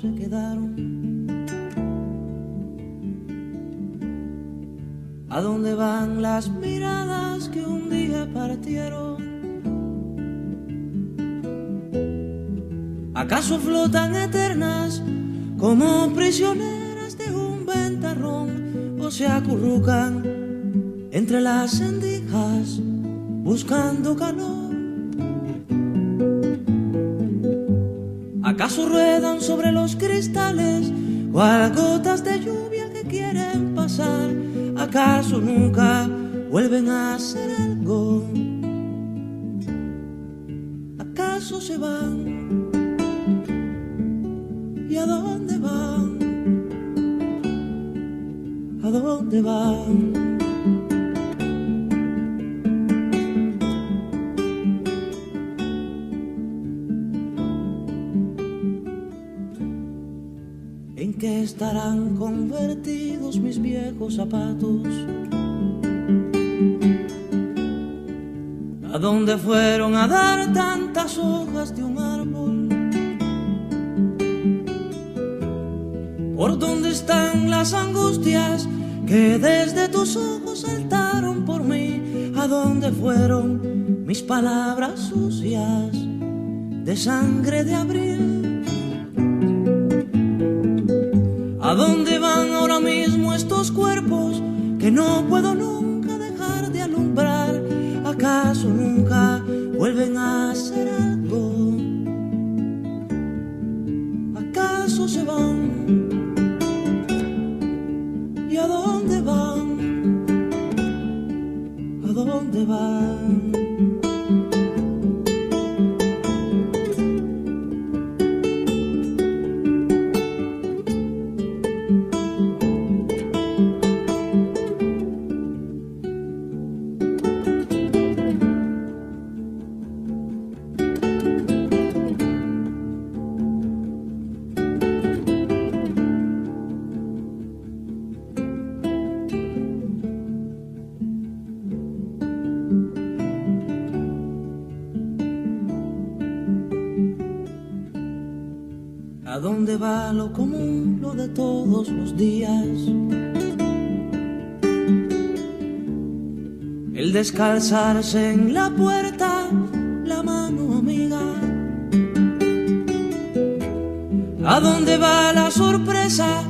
Se quedaron. ¿A dónde van las miradas que un día partieron? ¿Acaso flotan eternas como prisioneras de un ventarrón o se acurrucan entre las endijas buscando calor? ¿Acaso ruedan sobre los cristales cual gotas de lluvia que quieren pasar? ¿Acaso nunca vuelven a hacer algo? ¿Acaso se van? ¿Y a dónde van? ¿A dónde van? Estarán convertidos mis viejos zapatos? ¿A dónde fueron a dar tantas hojas de un árbol? ¿Por dónde están las angustias que desde tus ojos saltaron por mí? ¿A dónde fueron mis palabras sucias de sangre de abril? Dónde van ahora mismo estos cuerpos que no puedo nunca dejar de alumbrar? ¿Acaso nunca vuelven a ser algo? ¿Acaso se van? ¿Y a dónde van? ¿A dónde van? Todos los días. El descalzarse en la puerta, la mano amiga. ¿A dónde va la sorpresa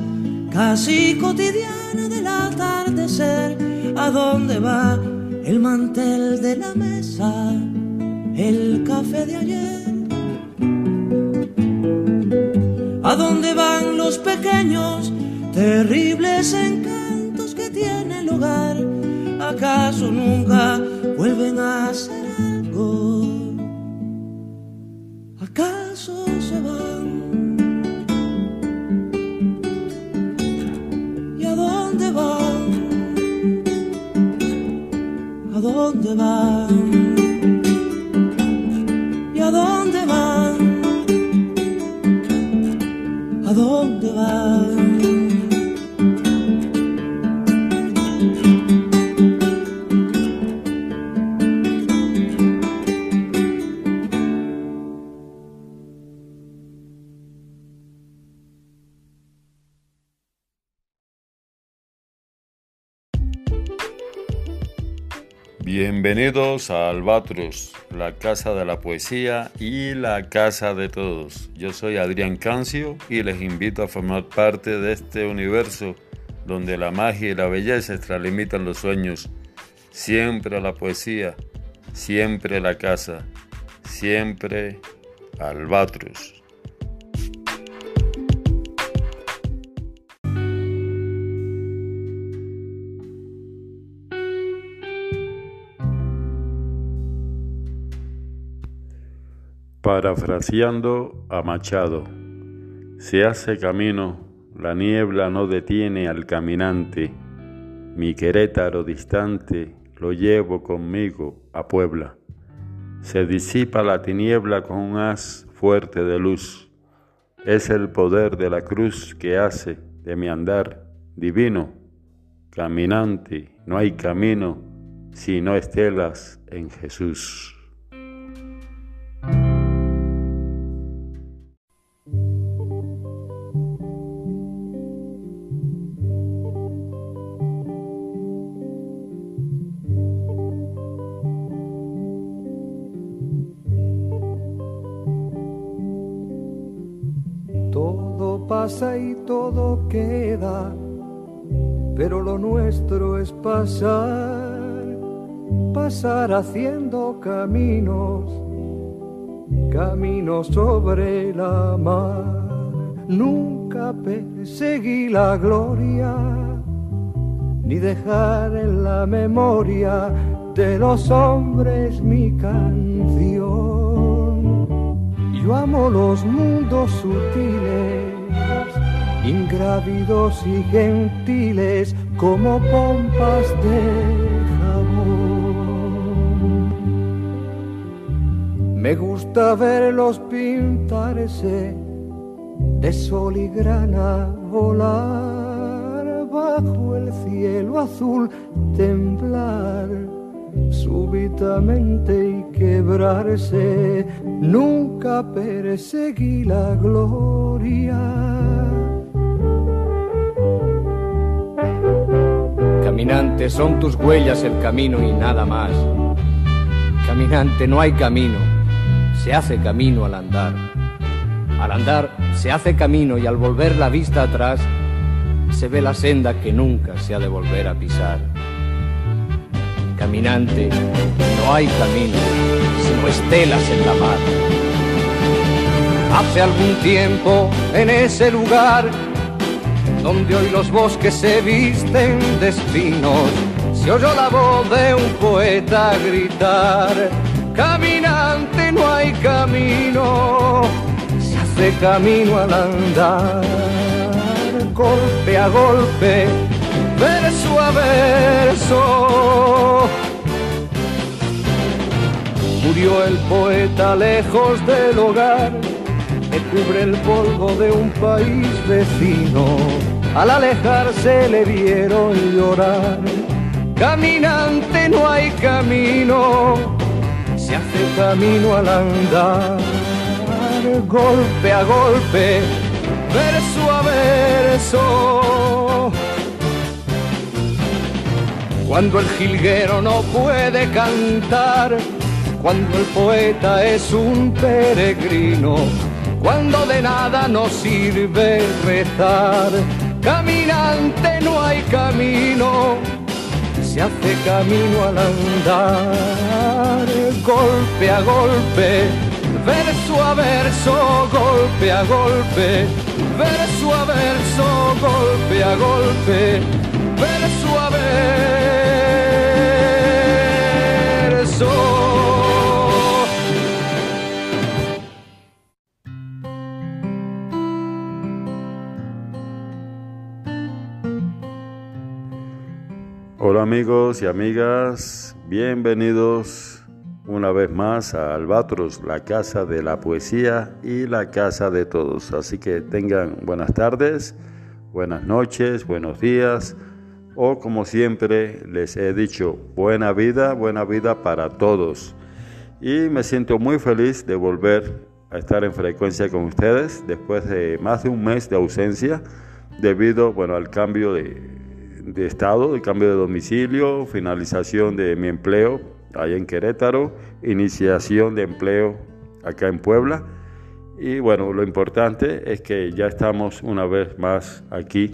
casi cotidiana del atardecer? ¿A dónde va el mantel de la mesa, el café de ayer? ¿A dónde van los pequeños, terribles encantos que tiene el hogar? ¿Acaso nunca vuelven a ser algo? ¿Acaso se van? ¿Y a dónde van? ¿A dónde van? Bienvenidos a Albatros, la casa de la poesía y la casa de todos. Yo soy Adrián Cancio y les invito a formar parte de este universo donde la magia y la belleza extralimitan los sueños. Siempre la poesía, siempre la casa, siempre Albatros. Parafraseando a Machado, se hace camino, la niebla no detiene al caminante, mi Querétaro distante lo llevo conmigo a Puebla. Se disipa la tiniebla con un haz fuerte de luz, es el poder de la cruz que hace de mi andar divino. Caminante, no hay camino si no estelas en Jesús. Haciendo caminos, caminos sobre la mar. Nunca perseguí la gloria, ni dejar en la memoria de los hombres mi canción. Yo amo los mundos sutiles ingrávidos y gentiles como pompas de Me gusta verlos pintarse de sol y grana volar bajo el cielo azul, temblar súbitamente y quebrarse. Nunca perseguí la gloria Caminante, son tus huellas el camino y nada más. Caminante, no hay camino, se hace camino al andar. Al andar se hace camino y al volver la vista atrás se ve la senda que nunca se ha de volver a pisar. Caminante, no hay camino, sino estelas en la mar. Hace algún tiempo en ese lugar donde hoy los bosques se visten de espinos, se oyó la voz de un poeta gritar, caminante no hay camino, se hace camino al andar, golpe a golpe, verso a verso. Murió el poeta lejos del hogar, que cubre el polvo de un país vecino al alejarse le vieron llorar. Caminante no hay camino, se hace camino al andar, golpe a golpe, verso a verso. Cuando el jilguero no puede cantar, cuando el poeta es un peregrino, cuando de nada nos sirve rezar Caminante no hay camino, se hace camino al andar, golpe a golpe, verso a verso, golpe a golpe, verso a verso, golpe a golpe, verso a verso. Amigos y amigas, bienvenidos una vez más a Albatros, la casa de la poesía y la casa de todos. Así que tengan buenas tardes, buenas noches, buenos días o como siempre les he dicho, buena vida, buena vida para todos. Y me siento muy feliz de volver a estar en frecuencia con ustedes después de más de un mes de ausencia debido bueno, al cambio de de estado, de cambio de domicilio, finalización de mi empleo allá en Querétaro, iniciación de empleo acá en Puebla. Y bueno, lo importante es que ya estamos una vez más aquí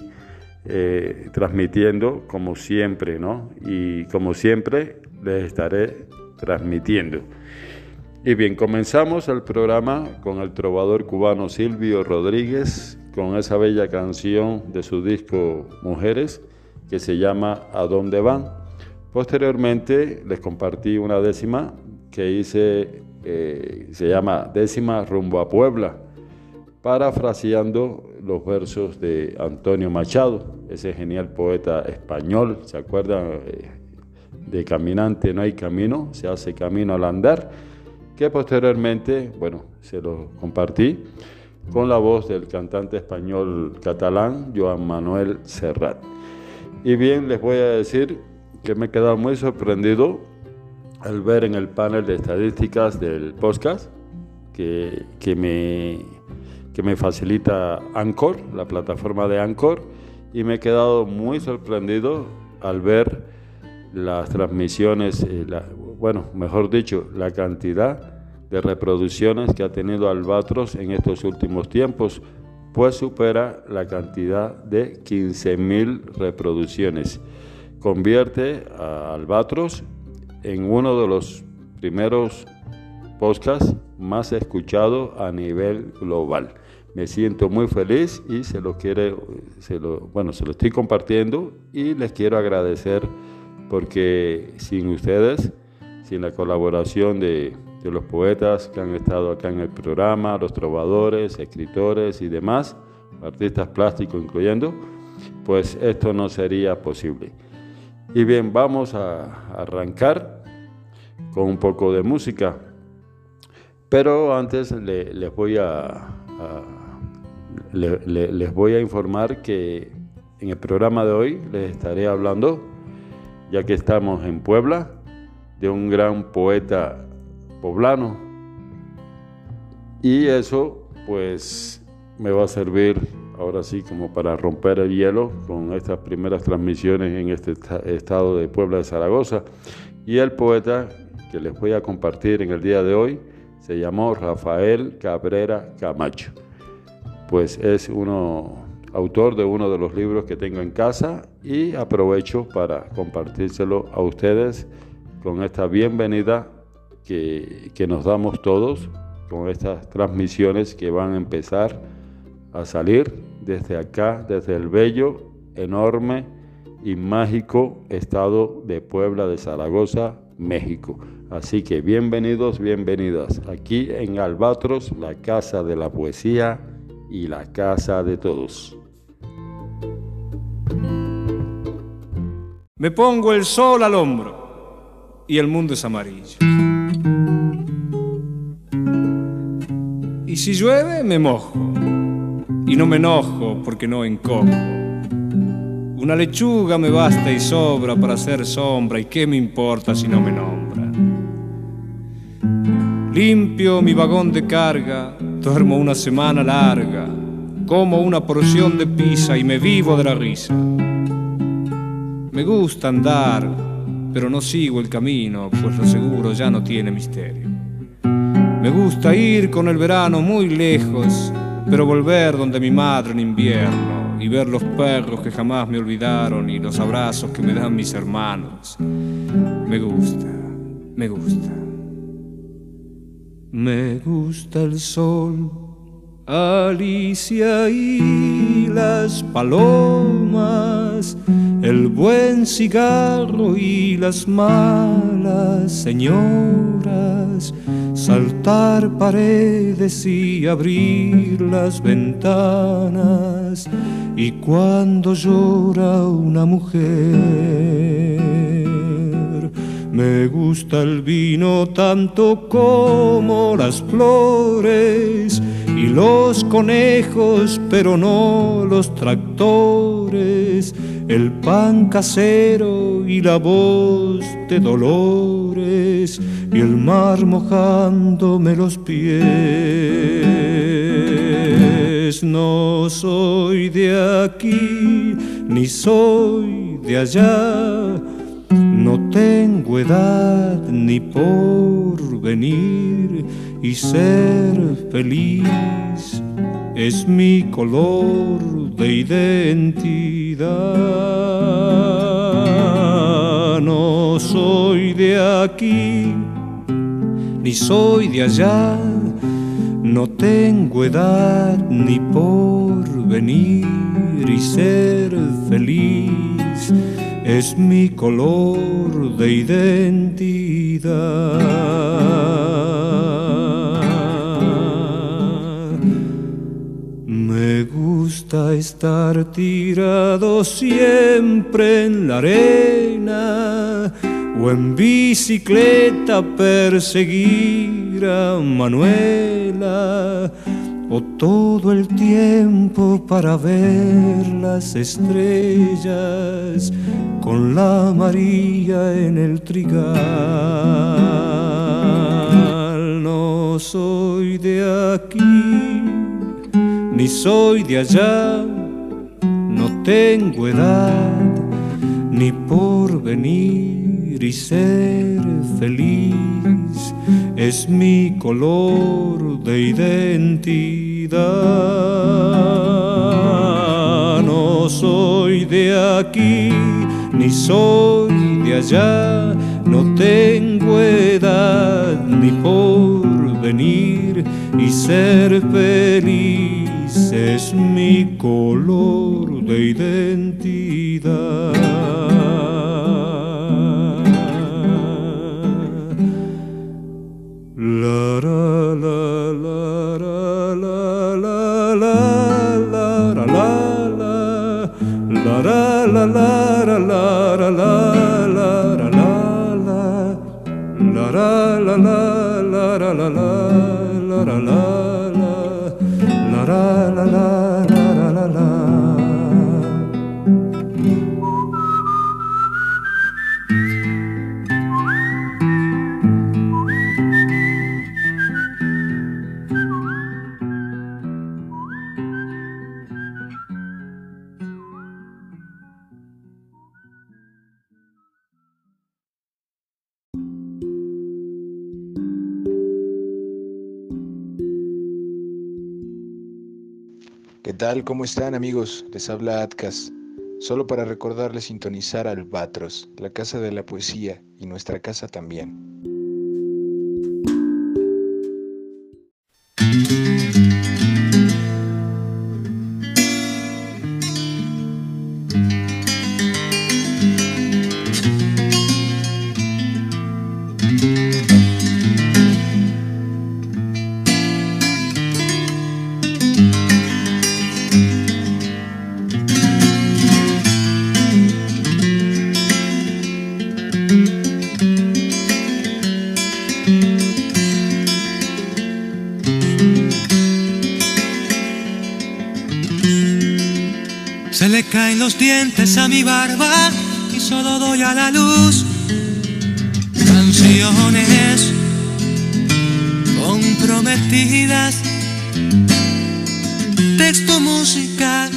eh, transmitiendo como siempre, ¿no? Y como siempre les estaré transmitiendo. Y bien, comenzamos el programa con el trovador cubano Silvio Rodríguez, con esa bella canción de su disco Mujeres que se llama ¿A dónde van? Posteriormente les compartí una décima que hice eh, se llama Décima rumbo a Puebla, parafraseando los versos de Antonio Machado, ese genial poeta español, ¿se acuerdan? Eh, de caminante no hay camino, se hace camino al andar, que posteriormente, bueno, se lo compartí con la voz del cantante español catalán Joan Manuel Serrat. Y bien, les voy a decir que me he quedado muy sorprendido al ver en el panel de estadísticas del podcast que, que, me, que me facilita Anchor, la plataforma de Anchor, y me he quedado muy sorprendido al ver las transmisiones, eh, bueno, mejor dicho, la cantidad de reproducciones que ha tenido Albatros en estos últimos tiempos, pues supera la cantidad de 15.000 reproducciones. Convierte a Albatros en uno de los primeros podcasts más escuchados a nivel global. Me siento muy feliz y se lo quiere, se lo, bueno, se lo estoy compartiendo y les quiero agradecer porque sin ustedes, sin la colaboración de, de los poetas que han estado acá en el programa, los trovadores, escritores y demás, artistas plásticos incluyendo, pues esto no sería posible. Y bien, vamos a arrancar con un poco de música. Pero antes les, voy a, les voy a informar que en el programa de hoy les estaré hablando, ya que estamos en Puebla, de un gran poeta poblano. Y eso pues me va a servir ahora sí como para romper el hielo con estas primeras transmisiones en este estado de Puebla de Zaragoza. Y el poeta que les voy a compartir en el día de hoy se llamó Rafael Cabrera Camacho. Pues es uno autor de uno de los libros que tengo en casa y aprovecho para compartírselo a ustedes con esta bienvenida que, nos damos todos con estas transmisiones que van a empezar a salir desde acá, desde el bello, enorme y mágico estado de Puebla de Zaragoza, México. Así que bienvenidos, bienvenidas aquí en Albatros, la casa de la poesía y la casa de todos. Me pongo el sol al hombro y el mundo es amarillo. Y si llueve, me mojo. Y no me enojo porque no encojo. Una lechuga me basta y sobra para hacer sombra. ¿Y qué me importa si no me nombra? Limpio mi vagón de carga, duermo una semana larga, como una porción de pizza y me vivo de la risa. Me gusta andar, pero no sigo el camino, pues lo seguro ya no tiene misterio. Me gusta ir con el verano muy lejos, pero volver donde mi madre en invierno y ver los perros que jamás me olvidaron y los abrazos que me dan mis hermanos. Me gusta, me gusta. Me gusta el sol, Alicia y las palomas el buen cigarro y las malas señoras, saltar paredes y abrir las ventanas, y cuando llora una mujer, me gusta el vino tanto como las flores y los conejos, pero no los tractores el pan casero y la voz de dolores y el mar mojándome los pies. No soy de aquí ni soy de allá, no tengo edad ni por venir y ser feliz es mi color de identidad. No soy de aquí, ni soy de allá, no tengo edad ni por venir y ser feliz. es mi color de identidad. Estar tirado siempre en la arena o en bicicleta perseguir a Manuela o todo el tiempo para ver las estrellas con la María en el trigal. No soy de aquí, ni soy de allá, no tengo edad ni por venir y ser feliz es mi color de identidad. No soy de aquí, ni soy de allá, no tengo edad ni por venir y ser feliz es mi color de identidad. la la tal? ¿Cómo están amigos? Les habla Atkas. Solo para recordarles sintonizar Albatros, la casa de la poesía y nuestra casa también. Dientes a mi barba y solo doy a la luz canciones comprometidas, texto, música,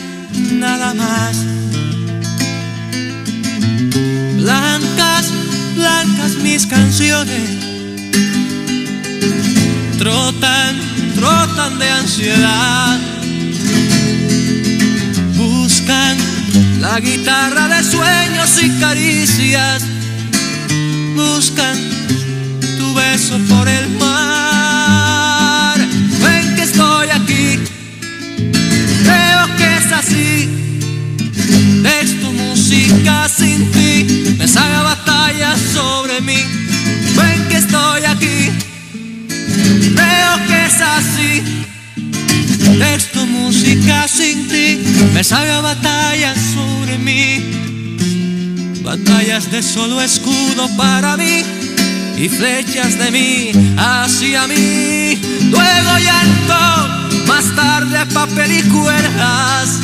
nada más. Blancas, blancas mis canciones, trotan, trotan de ansiedad, la guitarra de sueños y caricias buscan tu beso por el mar. Ven que estoy aquí, creo que es así. Es tu música sin ti, me saca batalla sobre mí. Ven que estoy aquí, creo que es así. Texto música sin ti, me salga batallas sobre. Batallas de solo escudo para mí y flechas de mí hacia mí. Luego llanto, más tarde papel y cuerdas.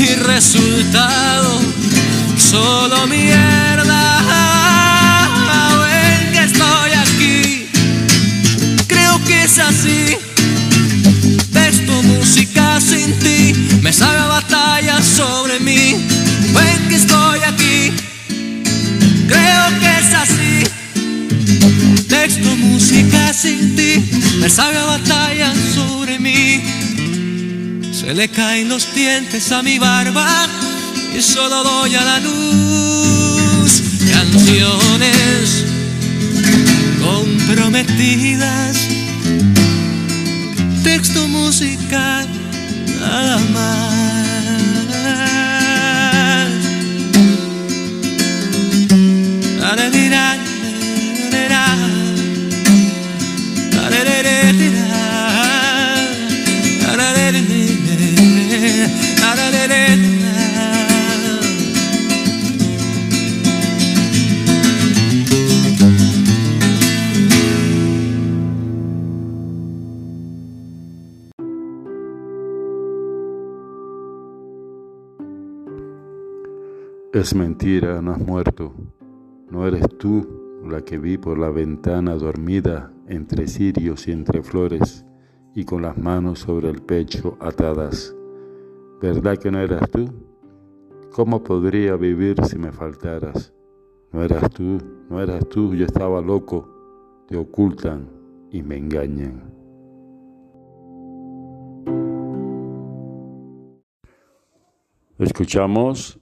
Y resultado, solo mierda. Ven que estoy aquí, creo que es así sin ti me sabe batalla sobre mí. Ven que estoy aquí, creo que es así. Texto música sin ti me sabe batalla sobre mí. Se le caen los dientes a mi barba y solo doy a la luz canciones comprometidas texto, música, amar. Es mentira, no has muerto. No eres tú la que vi por la ventana dormida entre cirios y entre flores y con las manos sobre el pecho atadas. ¿Verdad que no eras tú? ¿Cómo podría vivir si me faltaras? No eras tú, no eras tú, yo estaba loco. Te ocultan y me engañan. Escuchamos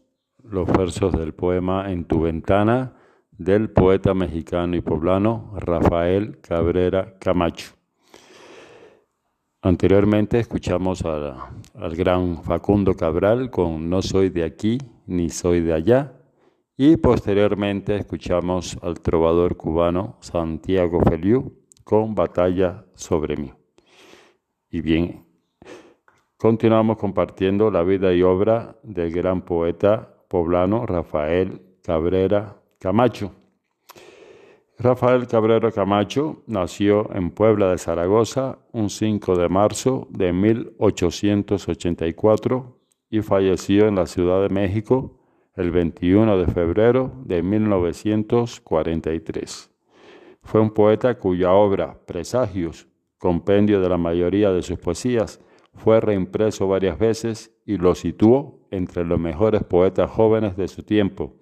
los versos del poema En tu ventana del poeta mexicano y poblano Rafael Cabrera Camacho. Anteriormente escuchamos al gran Facundo Cabral con No soy de aquí ni soy de allá y posteriormente escuchamos al trovador cubano Santiago Feliu con Batalla sobre mí. Y bien, continuamos compartiendo la vida y obra del gran poeta poblano Rafael Cabrera Camacho. Rafael Cabrera Camacho nació en Puebla de Zaragoza un 5 de marzo de 1884 y falleció en la Ciudad de México el 21 de febrero de 1943. Fue un poeta cuya obra, Presagios, compendio de la mayoría de sus poesías, fue reimpreso varias veces y lo situó entre los mejores poetas jóvenes de su tiempo.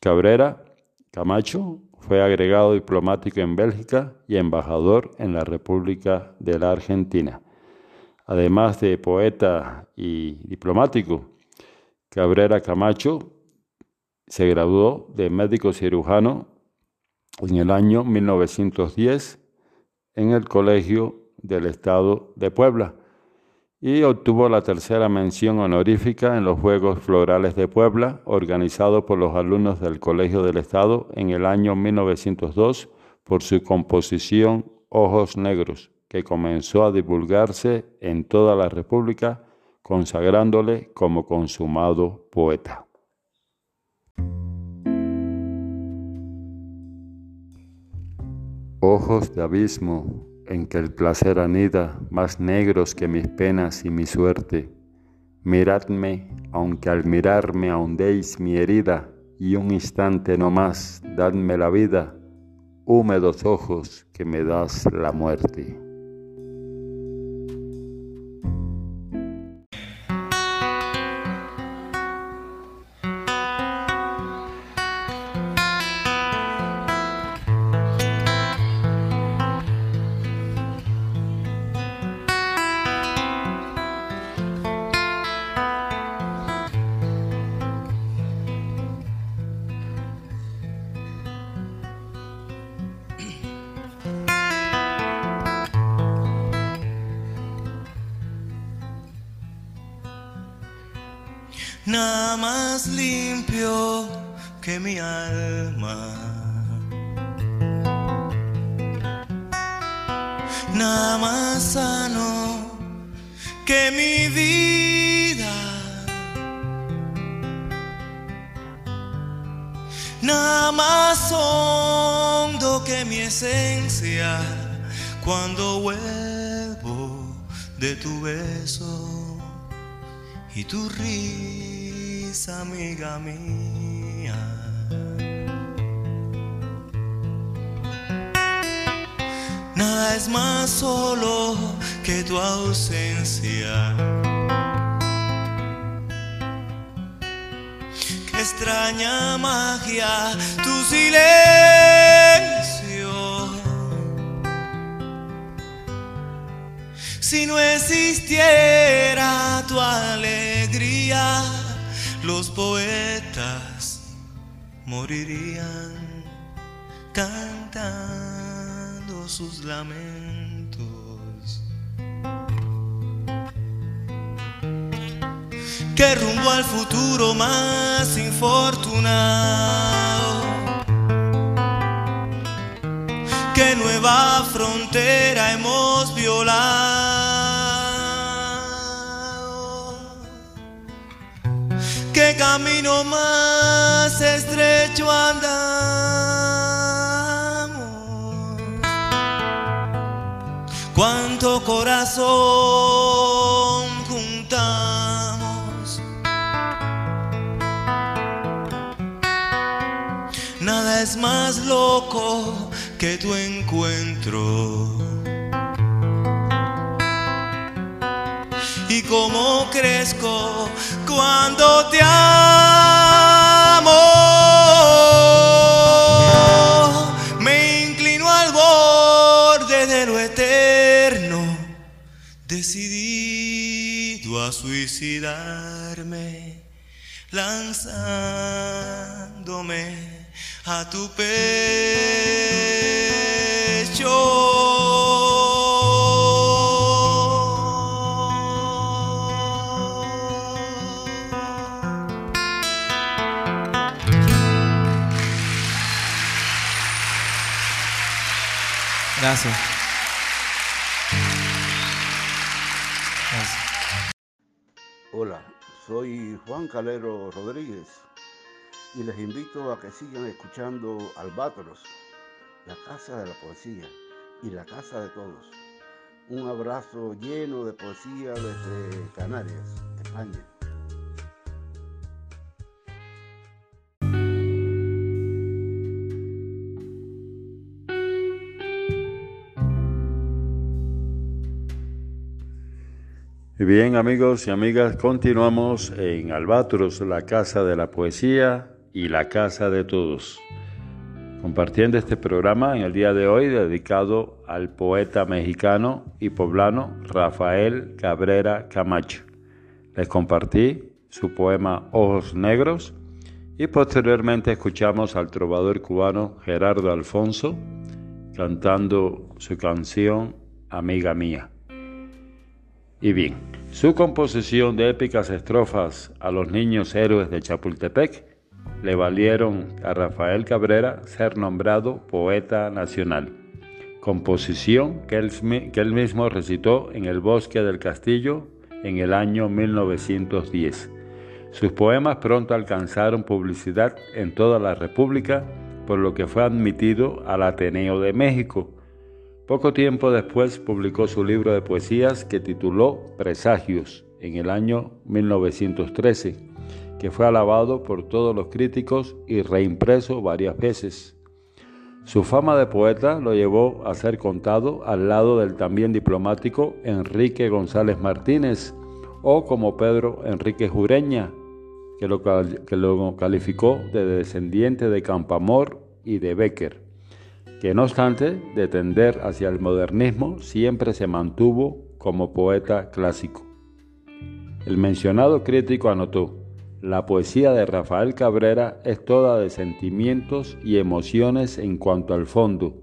Cabrera Camacho fue agregado diplomático en Bélgica y embajador en la República de la Argentina. Además de poeta y diplomático, Cabrera Camacho se graduó de médico cirujano en el año 1910 en el Colegio del Estado de Puebla y obtuvo la tercera mención honorífica en los Juegos Florales de Puebla, organizado por los alumnos del Colegio del Estado en el año 1902 por su composición Ojos Negros, que comenzó a divulgarse en toda la República, consagrándole como consumado poeta. Ojos de abismo en que el placer anida, más negros que mis penas y mi suerte. Miradme, aunque al mirarme ahondéis mi herida, y un instante no más, dadme la vida, húmedos ojos que me das la muerte. Nada más hondo que mi esencia cuando vuelvo de tu beso y tu risa, amiga mía. Nada es más solo que tu ausencia. Extraña magia tu silencio. Si no existiera tu alegría, los poetas morirían cantando sus lamentos. que rumbo al futuro más infortunado, que nueva frontera hemos violado, que camino más estrecho andamos, cuánto corazón más loco que tu encuentro. Y cómo crezco cuando te amo. Me inclino al borde de lo eterno, decidido a suicidarme, lanzándome a tu pecho. Gracias. Hola, soy Juan Calero Rodríguez y les invito a que sigan escuchando Albatros, la casa de la poesía y la casa de todos. Un abrazo lleno de poesía desde Canarias, España. Bien amigos y amigas, continuamos en Albatros, la casa de la poesía y la casa de todos. Compartiendo este programa en el día de hoy dedicado al poeta mexicano y poblano Rafael Cabrera Camacho. Les compartí su poema Ojos Negros y posteriormente escuchamos al trovador cubano Gerardo Alfonso cantando su canción Amiga Mía. Y bien, su composición de épicas estrofas a los niños héroes de Chapultepec le valieron a Rafael Cabrera ser nombrado poeta nacional, composición que él, mismo recitó en el bosque del castillo en el año 1910. Sus poemas pronto alcanzaron publicidad en toda la República, por lo que fue admitido al Ateneo de México. Poco tiempo después publicó su libro de poesías que tituló Presagios en el año 1913 que fue alabado por todos los críticos y reimpreso varias veces. Su fama de poeta lo llevó a ser contado al lado del también diplomático Enrique González Martínez o como Pedro Enrique Jureña, que lo, que lo calificó de descendiente de Campamor y de Becker, que no obstante de tender hacia el modernismo siempre se mantuvo como poeta clásico. El mencionado crítico anotó, la poesía de Rafael Cabrera es toda de sentimientos y emociones en cuanto al fondo,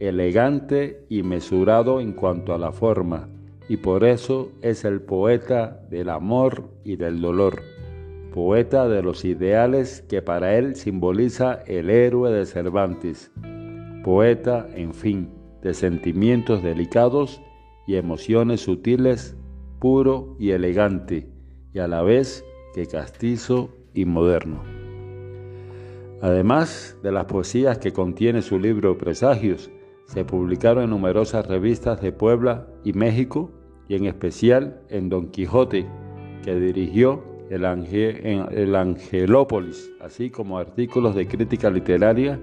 elegante y mesurado en cuanto a la forma, y por eso es el poeta del amor y del dolor, poeta de los ideales que para él simboliza el héroe de Cervantes, poeta, en fin, de sentimientos delicados y emociones sutiles, puro y elegante, y a la vez castizo y moderno. Además de las poesías que contiene su libro Presagios, se publicaron en numerosas revistas de Puebla y México y en especial en Don Quijote, que dirigió el el Angelópolis, así como artículos de crítica literaria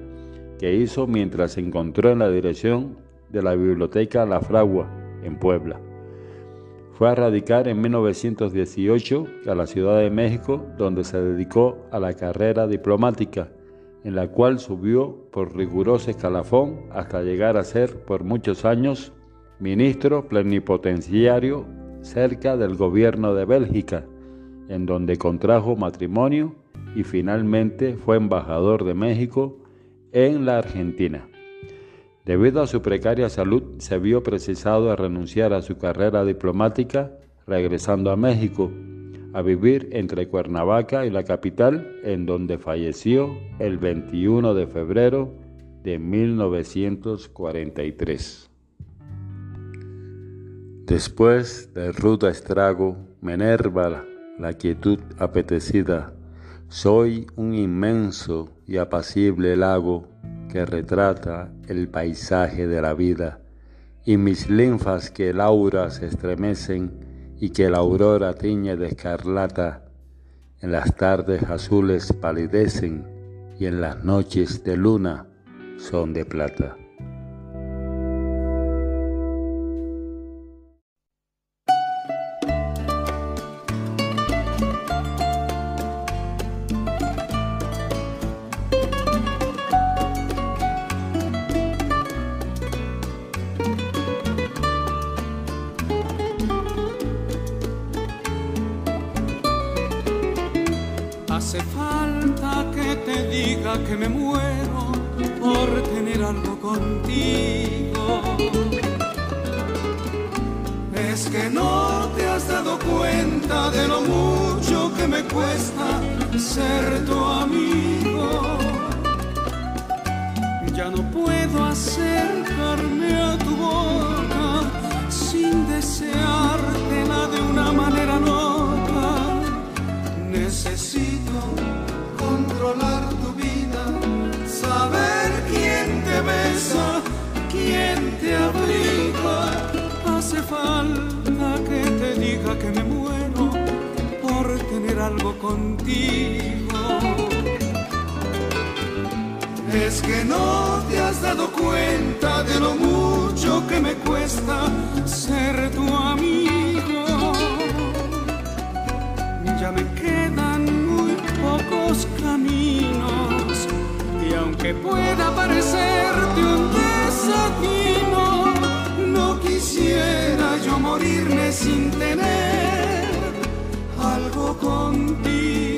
que hizo mientras se encontró en la dirección de la Biblioteca La Fragua, en Puebla. Fue a radicar en 1918 a la Ciudad de México, donde se dedicó a la carrera diplomática, en la cual subió por riguroso escalafón hasta llegar a ser por muchos años ministro plenipotenciario cerca del gobierno de Bélgica, en donde contrajo matrimonio y finalmente fue embajador de México en la Argentina. Debido a su precaria salud, se vio precisado a renunciar a su carrera diplomática, regresando a México, a vivir entre Cuernavaca y la capital, en donde falleció el 21 de febrero de 1943. Después del rudo estrago me enerva la quietud apetecida. Soy un inmenso y apacible lago que retrata el paisaje de la vida y mis linfas que el aura se estremecen y que la aurora tiñe de escarlata, en las tardes azules palidecen y en las noches de luna son de plata. algo contigo. Es que no te has dado cuenta de lo mucho que me cuesta ser tu amigo. Ya me quedan muy pocos caminos y aunque pueda parecerte un desatino, no quisiera yo morirme sin tener contigo.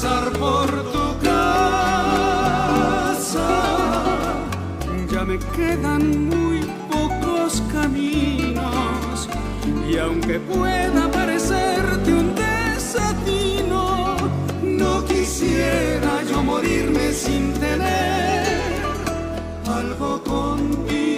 pasar por tu casa. Ya me quedan muy pocos caminos y aunque pueda parecerte un desatino, no quisiera yo morirme sin tener algo contigo.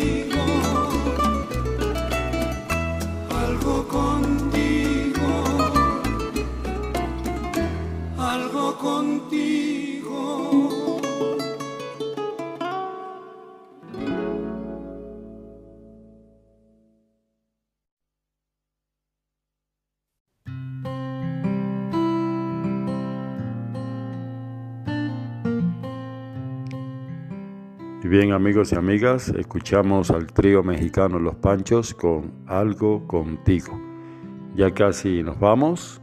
Bien amigos y amigas, escuchamos al trío mexicano Los Panchos con Algo contigo. Ya casi nos vamos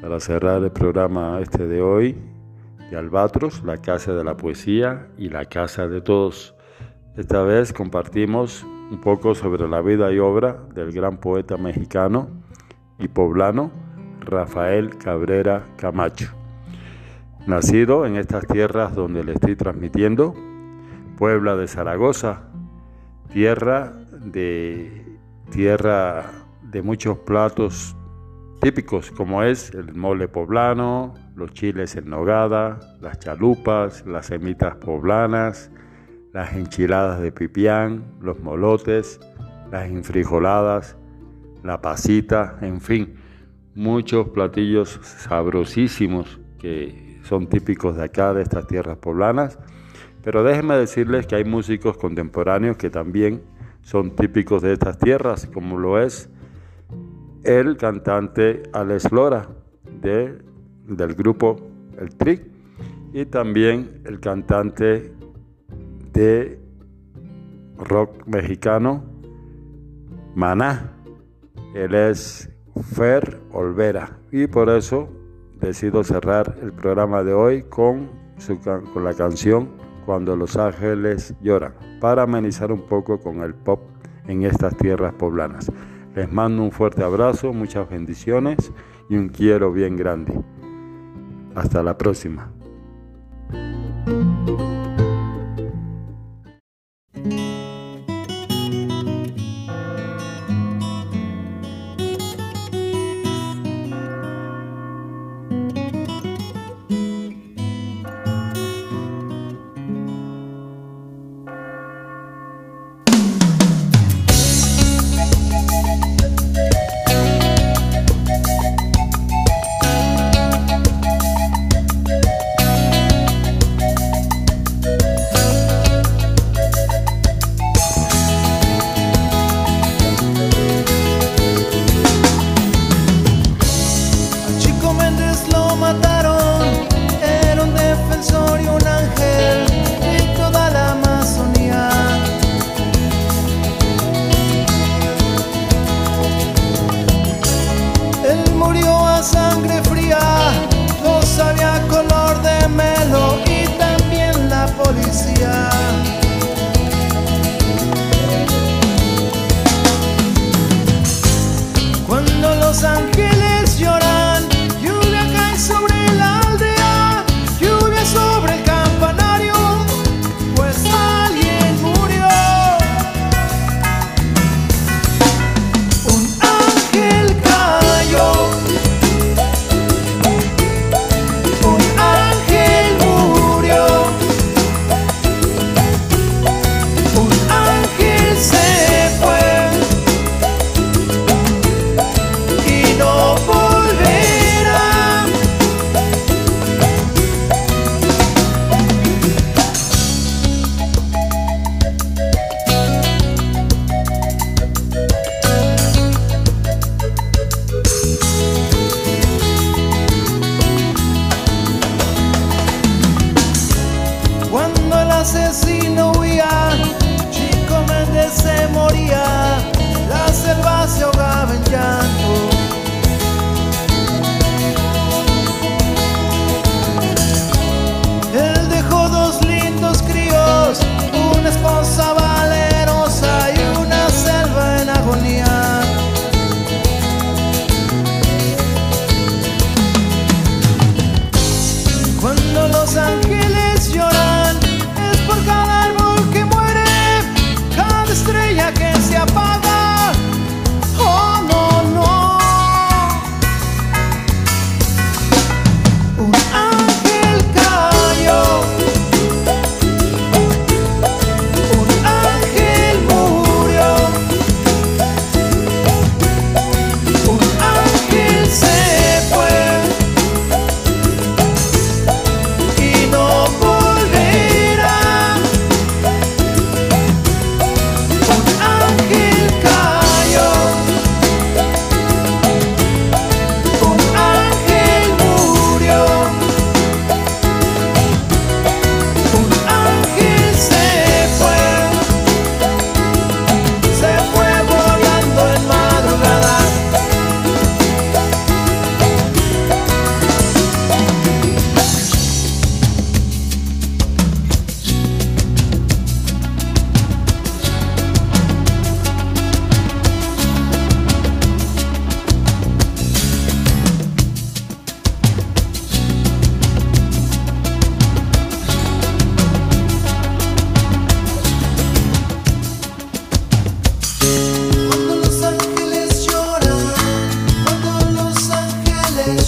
para cerrar el programa este de hoy de Albatros, la casa de la poesía y la casa de todos. Esta vez compartimos un poco sobre la vida y obra del gran poeta mexicano y poblano Rafael Cabrera Camacho. Nacido en estas tierras donde le estoy transmitiendo, Puebla de Zaragoza, tierra de, tierra de muchos platos típicos como es el mole poblano, los chiles en nogada, las chalupas, las semitas poblanas, las enchiladas de pipián, los molotes, las infrijoladas, la pasita, en fin, muchos platillos sabrosísimos que son típicos de acá, de estas tierras poblanas. Pero déjenme decirles que hay músicos contemporáneos que también son típicos de estas tierras, como lo es el cantante Alex Lora de, del grupo El Trick y también el cantante de rock mexicano Maná. Él es Fer Olvera y por eso decido cerrar el programa de hoy con, con la canción Cuando los ángeles lloran, para amenizar un poco con el pop en estas tierras poblanas. Les mando un fuerte abrazo, muchas bendiciones y un quiero bien grande. Hasta la próxima.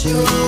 you.